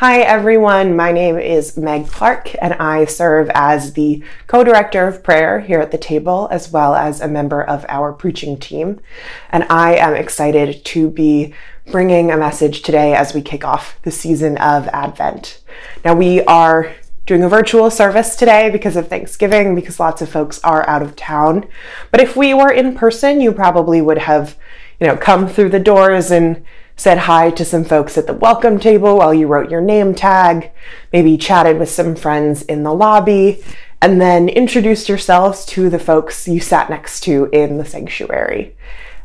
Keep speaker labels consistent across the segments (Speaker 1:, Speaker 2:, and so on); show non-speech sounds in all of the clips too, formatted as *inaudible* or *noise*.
Speaker 1: Hi, everyone. My name is Meg Clark, and I serve as the co director of prayer here at the table, as well as a member of our preaching team. And I am excited to be bringing a message today as we kick off the season of Advent. Now, we are doing a virtual service today because of Thanksgiving, because lots of folks are out of town. But if we were in person, you probably would have, you know, come through the doors and said hi to some folks at the welcome table while you wrote your name tag, maybe chatted with some friends in the lobby, and then introduced yourselves to the folks you sat next to in the sanctuary.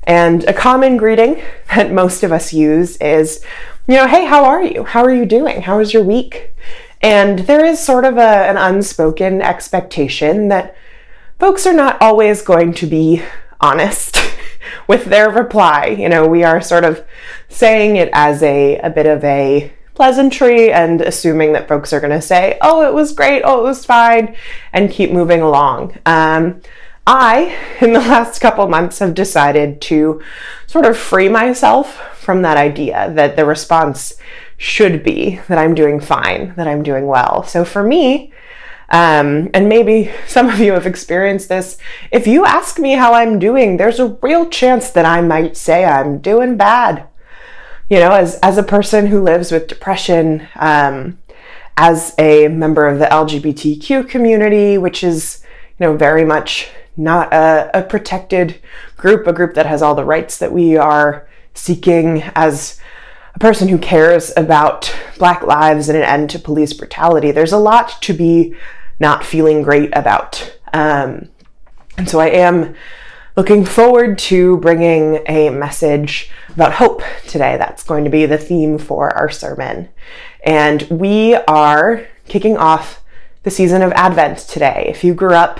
Speaker 1: And a common greeting *laughs* that most of us use is, you know, hey, how are you? How are you doing? How was your week? And there is sort of a, an unspoken expectation that folks are not always going to be honest *laughs* with their reply. You know, we are sort of saying it as a, a bit of a pleasantry and assuming that folks are going to say, oh, it was great, oh, it was fine, and keep moving along. Um, I, in the last couple months, have decided to sort of free myself from that idea that the response should be that I'm doing fine, that I'm doing well. So for me, um, and maybe some of you have experienced this. If you ask me how I'm doing, there's a real chance that I might say I'm doing bad. You know, as, as a person who lives with depression, um, as a member of the LGBTQ community, which is, you know, very much not a, a protected group, a group that has all the rights that we are seeking as a person who cares about Black lives and an end to police brutality. There's a lot to be not feeling great about. Um, and so I am looking forward to bringing a message about hope today. That's going to be the theme for our sermon. And we are kicking off the season of Advent today. If you grew up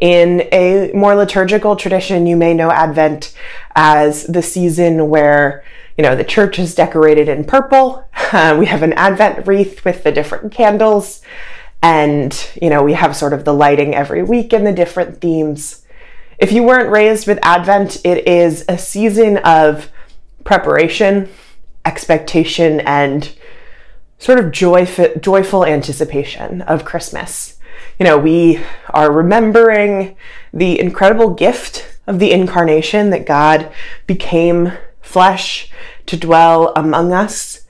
Speaker 1: in a more liturgical tradition, you may know Advent as the season where you know the church is decorated in purple. Uh, *laughs* we have an Advent wreath with the different candles. And, you know, we have sort of the lighting every week and the different themes. If you weren't raised with Advent, it is a season of preparation, expectation, and sort of joyful, joyful anticipation of Christmas. You know, we are remembering the incredible gift of the incarnation that God became flesh to dwell among us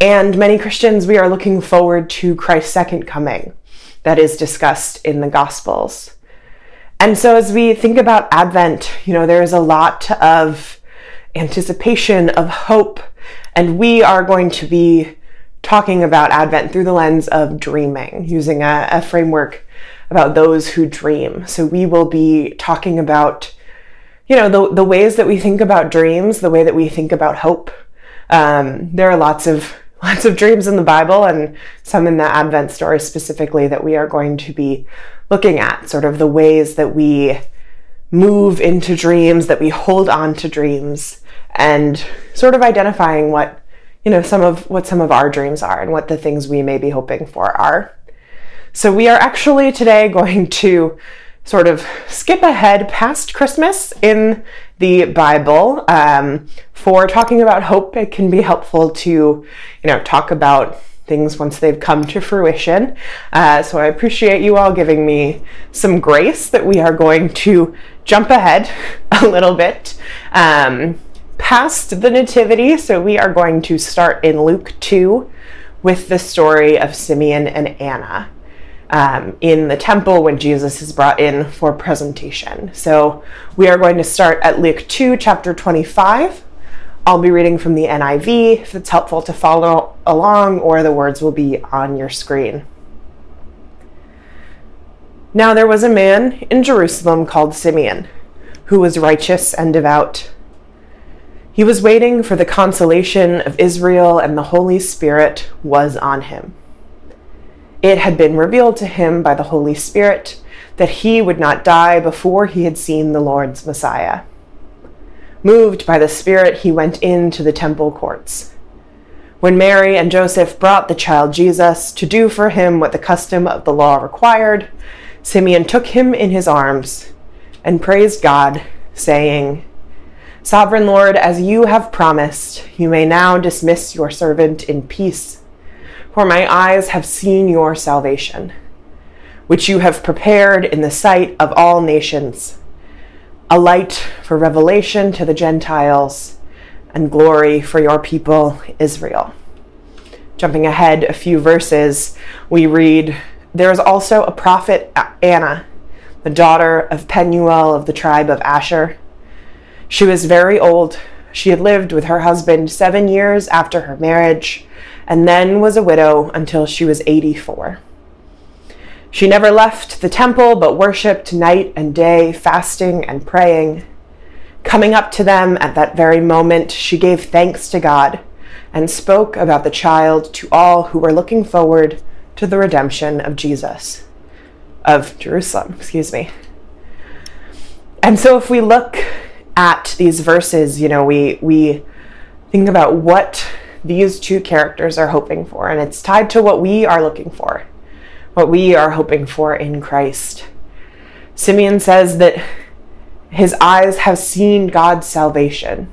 Speaker 1: and many Christians, we are looking forward to Christ's second coming that is discussed in the Gospels. And so as we think about Advent, you know, there is a lot of anticipation, of hope, and we are going to be talking about Advent through the lens of dreaming, using a, a framework about those who dream. So we will be talking about, you know, the, the ways that we think about dreams, the way that we think about hope. Um, there are lots of lots of dreams in the Bible and some in the Advent story specifically that we are going to be looking at, sort of the ways that we move into dreams, that we hold on to dreams, and sort of identifying what you know some of what some of our dreams are and what the things we may be hoping for are. So we are actually today *laughs* going to sort of skip ahead past Christmas in the Bible. Um, for talking about hope, it can be helpful to, you know, talk about things once they've come to fruition. Uh, so I appreciate you all giving me some grace that we are going to jump ahead *laughs* a little bit um, past the Nativity. So we are going to start in Luke 2 with the story of Simeon and Anna um, in the temple when Jesus is brought in for presentation. So we are going to start at Luke 2, chapter 25. I'll be reading from the NIV if it's helpful to follow along, or the words will be on your screen. Now there was a man in Jerusalem called Simeon, who was righteous and devout. He was waiting for the consolation of Israel, and the Holy Spirit was on him. It had been revealed to him by the Holy Spirit that he would not die before he had seen the Lord's Messiah. Moved by the Spirit, he went into the temple courts. When Mary and Joseph brought the child Jesus to do for him what the custom of the law required, Simeon took him in his arms and praised God, saying, Sovereign Lord, as you have promised, you may now dismiss your servant in peace For my eyes have seen your salvation, which you have prepared in the sight of all nations, a light for revelation to the Gentiles and glory for your people, Israel. Jumping ahead a few verses, we read There is also a prophet, Anna, the daughter of Penuel of the tribe of Asher. She was very old. She had lived with her husband seven years after her marriage and then was a widow until she was 84. She never left the temple but worshiped night and day, fasting and praying. Coming up to them at that very moment, she gave thanks to God and spoke about the child to all who were looking forward to the redemption of Jesus, of Jerusalem, excuse me. And so if we look at these verses, you know, we we think about what these two characters are hoping for, and it's tied to what we are looking for, what we are hoping for in Christ. Simeon says that his eyes have seen God's salvation,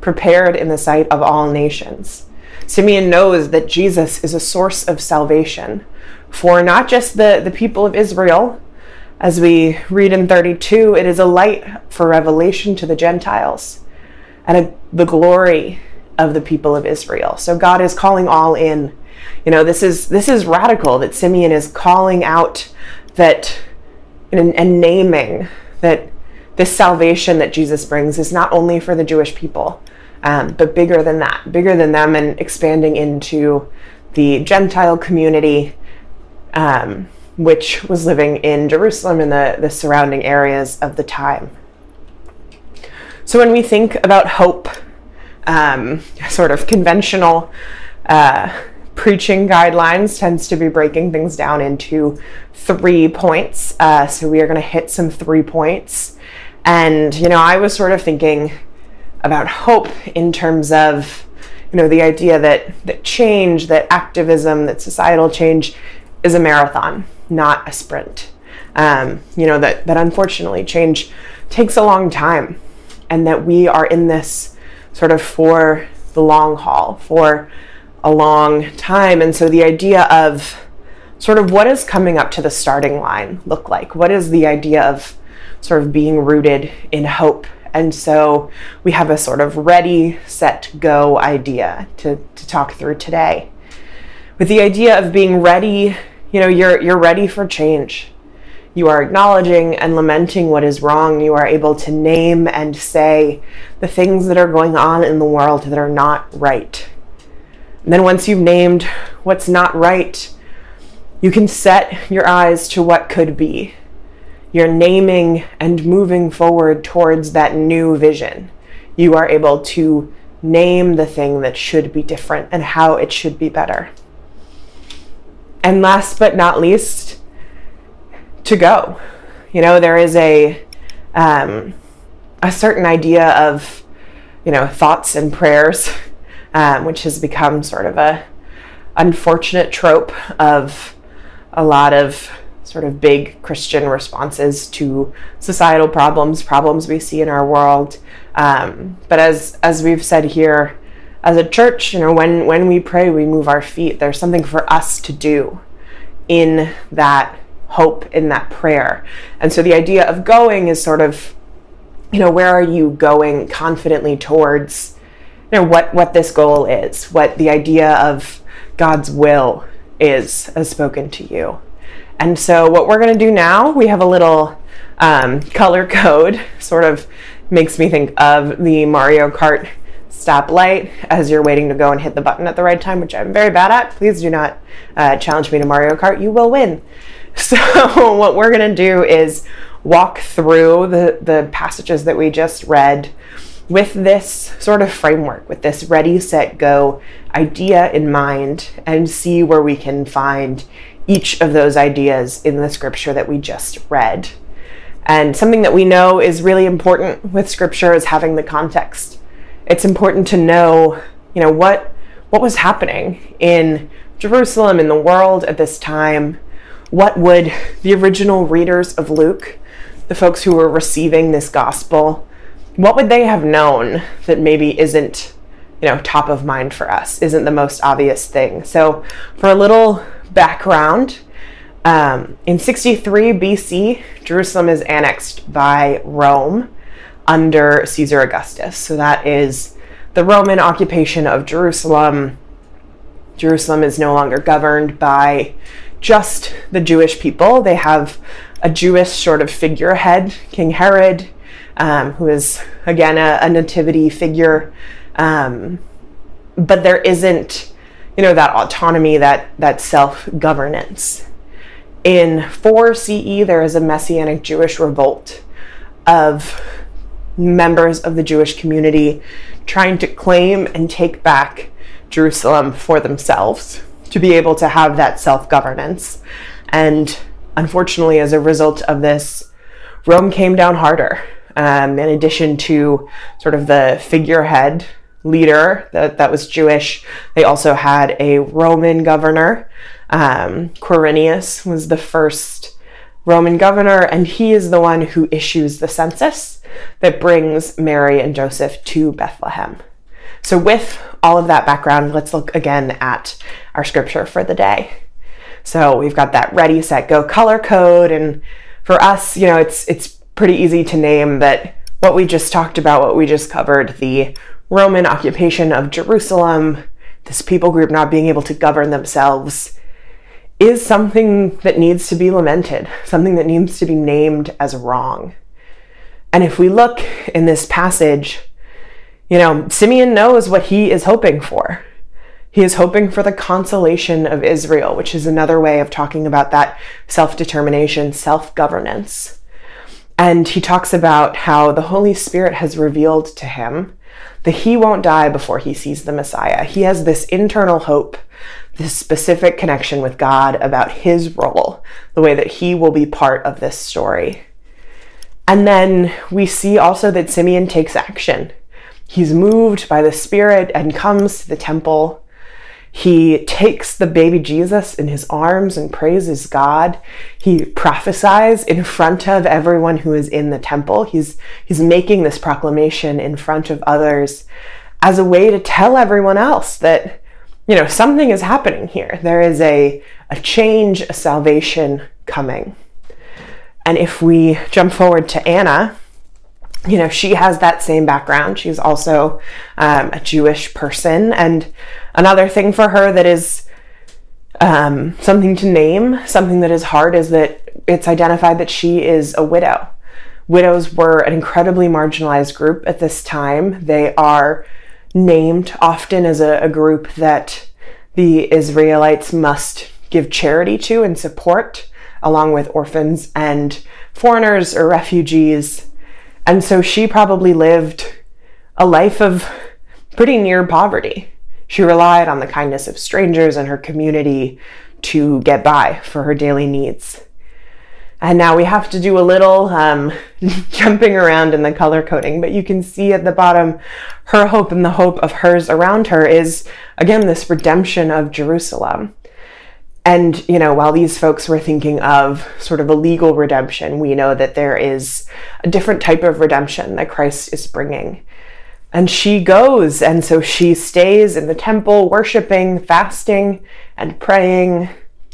Speaker 1: prepared in the sight of all nations. Simeon knows that Jesus is a source of salvation for not just the, the people of Israel, as we read in 32, it is a light for revelation to the Gentiles and a, the glory of the people of Israel. So God is calling all in. You know, this is this is radical that Simeon is calling out that and, and naming that this salvation that Jesus brings is not only for the Jewish people, um, but bigger than that, bigger than them, and expanding into the Gentile community, um, which was living in Jerusalem and the, the surrounding areas of the time. So when we think about hope um, sort of conventional uh, preaching guidelines tends to be breaking things down into three points. Uh, so we are going to hit some three points. And, you know, I was sort of thinking about hope in terms of, you know, the idea that, that change, that activism, that societal change is a marathon, not a sprint. Um, you know, that, that unfortunately change takes a long time and that we are in this sort of for the long haul, for a long time. And so the idea of sort of what is coming up to the starting line look like? What is the idea of sort of being rooted in hope? And so we have a sort of ready, set, go idea to, to talk through today. With the idea of being ready, you know, you're, you're ready for change you are acknowledging and lamenting what is wrong. You are able to name and say the things that are going on in the world that are not right. And then, once you've named what's not right, you can set your eyes to what could be. You're naming and moving forward towards that new vision. You are able to name the thing that should be different and how it should be better. And last but not least, to go. You know, there is a um, a certain idea of you know thoughts and prayers, *laughs* um, which has become sort of a unfortunate trope of a lot of sort of big Christian responses to societal problems, problems we see in our world. Um, but as as we've said here, as a church, you know, when when we pray, we move our feet. There's something for us to do in that hope in that prayer. And so the idea of going is sort of, you know, where are you going confidently towards, you know, what, what this goal is, what the idea of God's will is as spoken to you. And so what we're going to do now, we have a little um, color code, *laughs* sort of makes me think of the Mario Kart stoplight as you're waiting to go and hit the button at the right time, which I'm very bad at. Please do not uh, challenge me to Mario Kart. You will win. *laughs* So, what we're going to do is walk through the, the passages that we just read with this sort of framework, with this ready, set, go idea in mind, and see where we can find each of those ideas in the scripture that we just read. And something that we know is really important with scripture is having the context. It's important to know, you know, what what was happening in Jerusalem in the world at this time what would the original readers of Luke, the folks who were receiving this gospel, what would they have known that maybe isn't you know, top of mind for us, isn't the most obvious thing. So, for a little background, um, in 63 BC, Jerusalem is annexed by Rome under Caesar Augustus. So, that is the Roman occupation of Jerusalem. Jerusalem is no longer governed by just the Jewish people. They have a Jewish sort of figurehead, King Herod, um, who is again a, a nativity figure. Um, but there isn't, you know, that autonomy, that that self governance. In 4 CE, there is a messianic Jewish revolt of members of the Jewish community trying to claim and take back Jerusalem for themselves to be able to have that self governance. And unfortunately, as a result of this, Rome came down harder. Um, in addition to sort of the figurehead leader that, that was Jewish, they also had a Roman governor. Um, Quirinius was the first Roman governor, and he is the one who issues the census that brings Mary and Joseph to Bethlehem. So, with all of that background, let's look again at our scripture for the day. So, we've got that ready, set, go color code, and for us, you know, it's it's pretty easy to name that what we just talked about, what we just covered, the Roman occupation of Jerusalem, this people group not being able to govern themselves, is something that needs to be lamented, something that needs to be named as wrong. And if we look in this passage, you know, Simeon knows what he is hoping for. He is hoping for the consolation of Israel, which is another way of talking about that self determination, self governance. And he talks about how the Holy Spirit has revealed to him that he won't die before he sees the Messiah. He has this internal hope, this specific connection with God about his role, the way that he will be part of this story. And then we see also that Simeon takes action. He's moved by the Spirit and comes to the temple. He takes the baby Jesus in his arms and praises God. He prophesies in front of everyone who is in the temple. He's, he's making this proclamation in front of others as a way to tell everyone else that, you know, something is happening here. There is a, a change, a salvation coming. And if we jump forward to Anna, you know, she has that same background. She's also um, a Jewish person. And another thing for her that is um, something to name, something that is hard, is that it's identified that she is a widow. Widows were an incredibly marginalized group at this time. They are named often as a, a group that the Israelites must give charity to and support, along with orphans and foreigners or refugees and so she probably lived a life of pretty near poverty. She relied on the kindness of strangers and her community to get by for her daily needs. And now we have to do a little um, *laughs* jumping around in the color coding, but you can see at the bottom her hope and the hope of hers around her is, again, this redemption of Jerusalem. And, you know, while these folks were thinking of sort of a legal redemption, we know that there is a different type of redemption that Christ is bringing. And she goes, and so she stays in the temple, worshiping, fasting, and praying.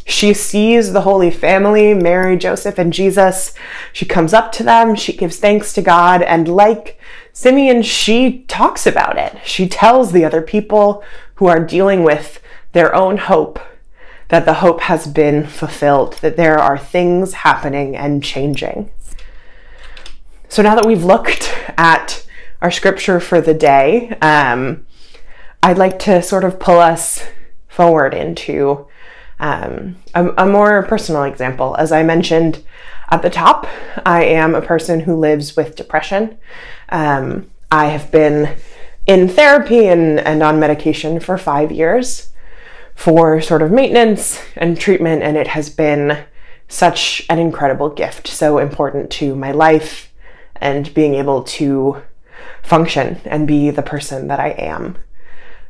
Speaker 1: She sees the Holy Family, Mary, Joseph, and Jesus. She comes up to them, she gives thanks to God, and like Simeon, she talks about it. She tells the other people who are dealing with their own hope that the hope has been fulfilled, that there are things happening and changing. So now that we've looked at our scripture for the day, um, I'd like to sort of pull us forward into um, a, a, more personal example. As I mentioned at the top, I am a person who lives with depression. Um, I have been in therapy and, and on medication for five years for sort of maintenance and treatment, and it has been such an incredible gift, so important to my life and being able to function and be the person that I am.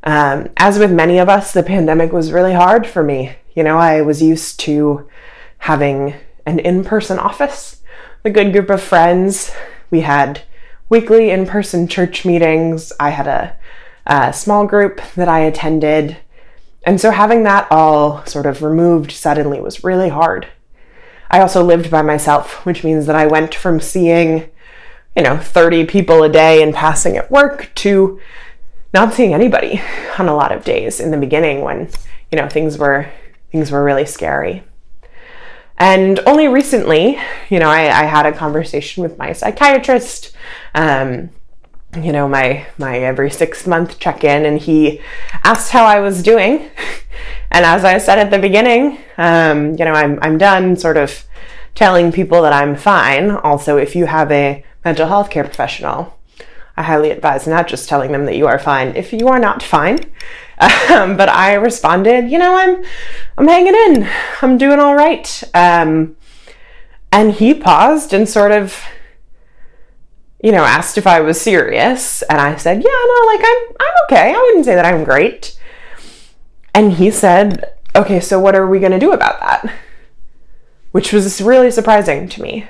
Speaker 1: Um, as with many of us, the pandemic was really hard for me. You know, I was used to having an in person office, a good group of friends. We had weekly in person church meetings. I had a uh, small group that I attended. And so having that all sort of removed suddenly was really hard. I also lived by myself, which means that I went from seeing, you know, 30 people a day and passing at work to not seeing anybody on a lot of days in the beginning when, you know, things were things were really scary. And only recently, you know, I, I had a conversation with my psychiatrist. Um, you know, my my every six month check in, and he asked how I was doing. *laughs* And as I said at the beginning, um, you know, I'm I'm done sort of telling people that I'm fine. Also, if you have a mental health care professional, I highly advise not just telling them that you are fine if you are not fine. *laughs* Um, but I responded, you know, I'm I'm hanging in. I'm doing all right. Um, and he paused and sort of you know, asked if I was serious, and I said, "Yeah, no, like I'm I'm okay. I wouldn't say that I'm great." And he said, "Okay, so what are we going to do about that?" Which was really surprising to me.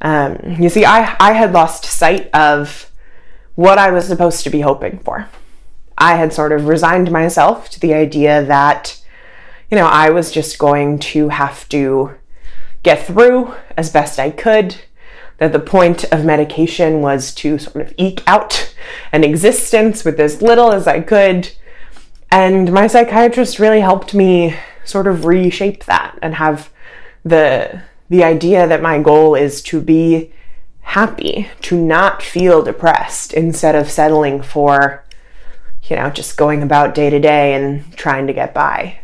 Speaker 1: Um, you see, I I had lost sight of what I was supposed to be hoping for. I had sort of resigned myself to the idea that, you know, I was just going to have to get through as best I could that the point of medication was to sort of eke out an existence with as little as I could. And my psychiatrist really helped me sort of reshape that and have the the idea that my goal is to be happy, to not feel depressed instead of settling for you know, just going about day to day and trying to get by.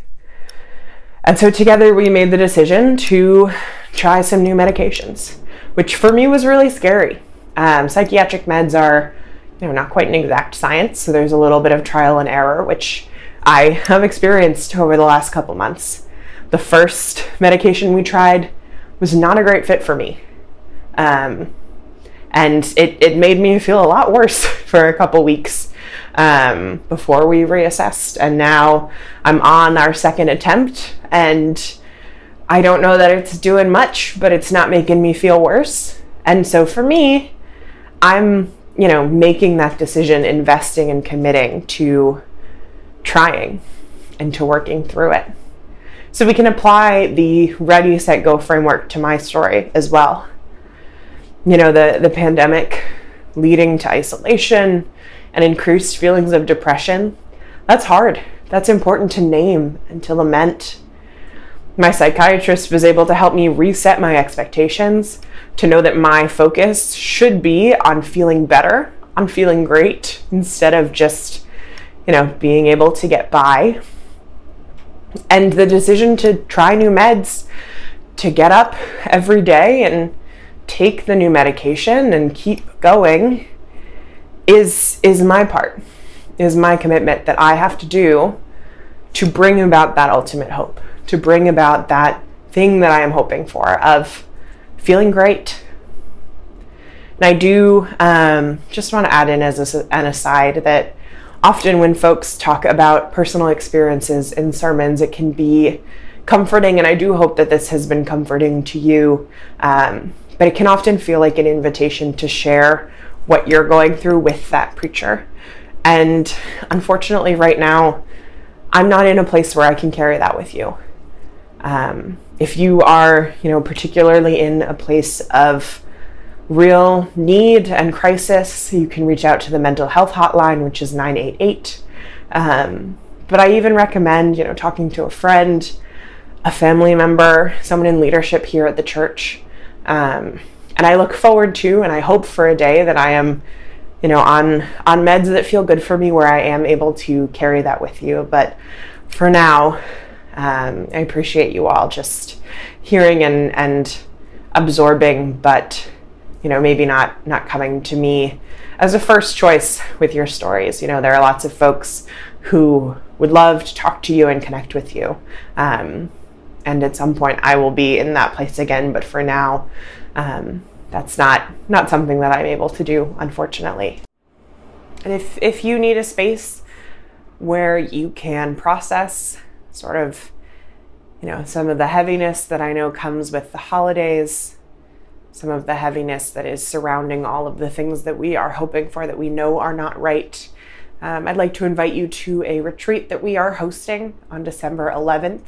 Speaker 1: And so together we made the decision to try some new medications which for me was really scary. Um, psychiatric meds are, you know, not quite an exact science, so there's a little bit of trial and error, which I *laughs* have experienced over the last couple months. The first medication we tried was not a great fit for me. Um, and it, it made me feel a lot worse *laughs* for a couple weeks um, before we reassessed. And now I'm on our second attempt, and I don't know that it's doing much, but it's not making me feel worse. And so for me, I'm, you know, making that decision, investing and committing to trying and to working through it. So we can apply the ready, set, go framework to my story as well. You know, the, the pandemic leading to isolation and increased feelings of depression, that's hard. That's important to name and to lament my psychiatrist was able to help me reset my expectations to know that my focus should be on feeling better, on feeling great, instead of just, you know, being able to get by. And the decision to try new meds, to get up every day and take the new medication and keep going is is my part. Is my commitment that I have to do to bring about that ultimate hope to bring about that thing that I am hoping for of feeling great. And I do um, just want to add in as a, an aside that often when folks talk about personal experiences in sermons, it can be comforting, and I do hope that this has been comforting to you. Um, but it can often feel like an invitation to share what you're going through with that preacher. And unfortunately, right now, I'm not in a place where I can carry that with you. Um, if you are, you know, particularly in a place of real need and crisis, you can reach out to the mental health hotline, which is 988. Um, but I even recommend, you know, talking to a friend, a family member, someone in leadership here at the church. Um, and I look forward to and I hope for a day that I am, you know, on on meds that feel good for me, where I am able to carry that with you. But for now, um, I appreciate you all just hearing and, and absorbing, but you know, maybe not not coming to me as a first choice with your stories. You know, there are lots of folks who would love to talk to you and connect with you. Um, and at some point, I will be in that place again. But for now, um, that's not not something that I'm able to do, unfortunately. And if if you need a space where you can process sort of, you know, some of the heaviness that I know comes with the holidays, some of the heaviness that is surrounding all of the things that we are hoping for that we know are not right. Um, I'd like to invite you to a retreat that we are hosting on December 11th.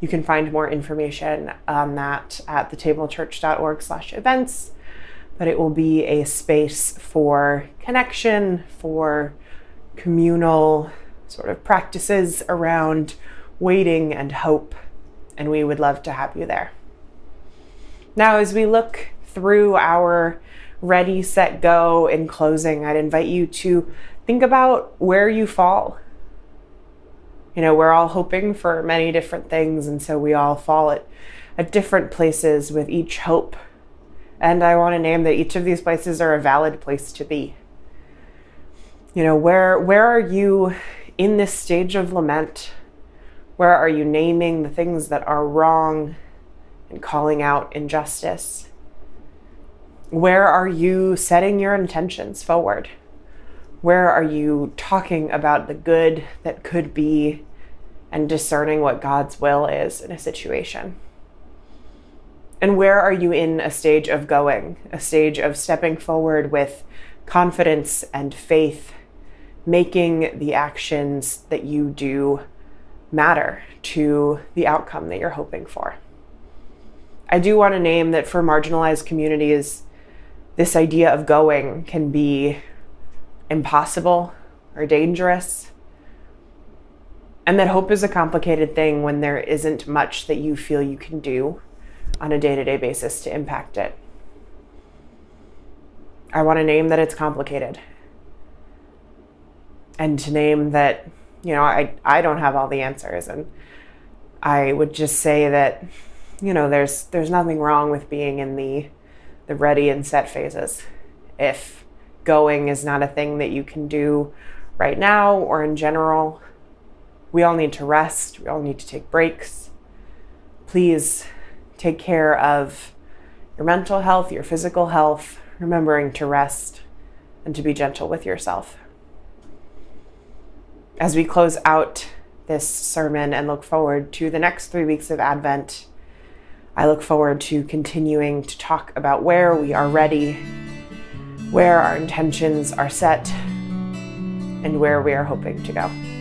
Speaker 1: You can find more information on that at thetablechurch.org slash events, but it will be a space for connection, for communal sort of practices around waiting and hope, and we would love to have you there. Now, as we look through our ready, set, go in closing, I'd invite you to think about where you fall. You know, we're all hoping for many different things, and so we all fall at, at different places with each hope. And I want to name that each of these places are a valid place to be. You know, where where are you in this stage of lament? Where are you naming the things that are wrong and calling out injustice? Where are you setting your intentions forward? Where are you talking about the good that could be and discerning what God's will is in a situation? And where are you in a stage of going, a stage of stepping forward with confidence and faith, making the actions that you do matter to the outcome that you're hoping for? I do want to name that for marginalized communities, this idea of going can be impossible or dangerous. And that hope is a complicated thing when there isn't much that you feel you can do on a day to day basis to impact it. I want to name that it's complicated. And to name that, you know, I, I don't have all the answers. And I would just say that, you know, there's there's nothing wrong with being in the the ready and set phases. If going is not a thing that you can do right now or in general, we all need to rest. We all need to take breaks. Please take care of your mental health, your physical health, remembering to rest and to be gentle with yourself. As we close out this sermon and look forward to the next three weeks of Advent, I look forward to continuing to talk about where we are ready, where our intentions are set, and where we are hoping to go.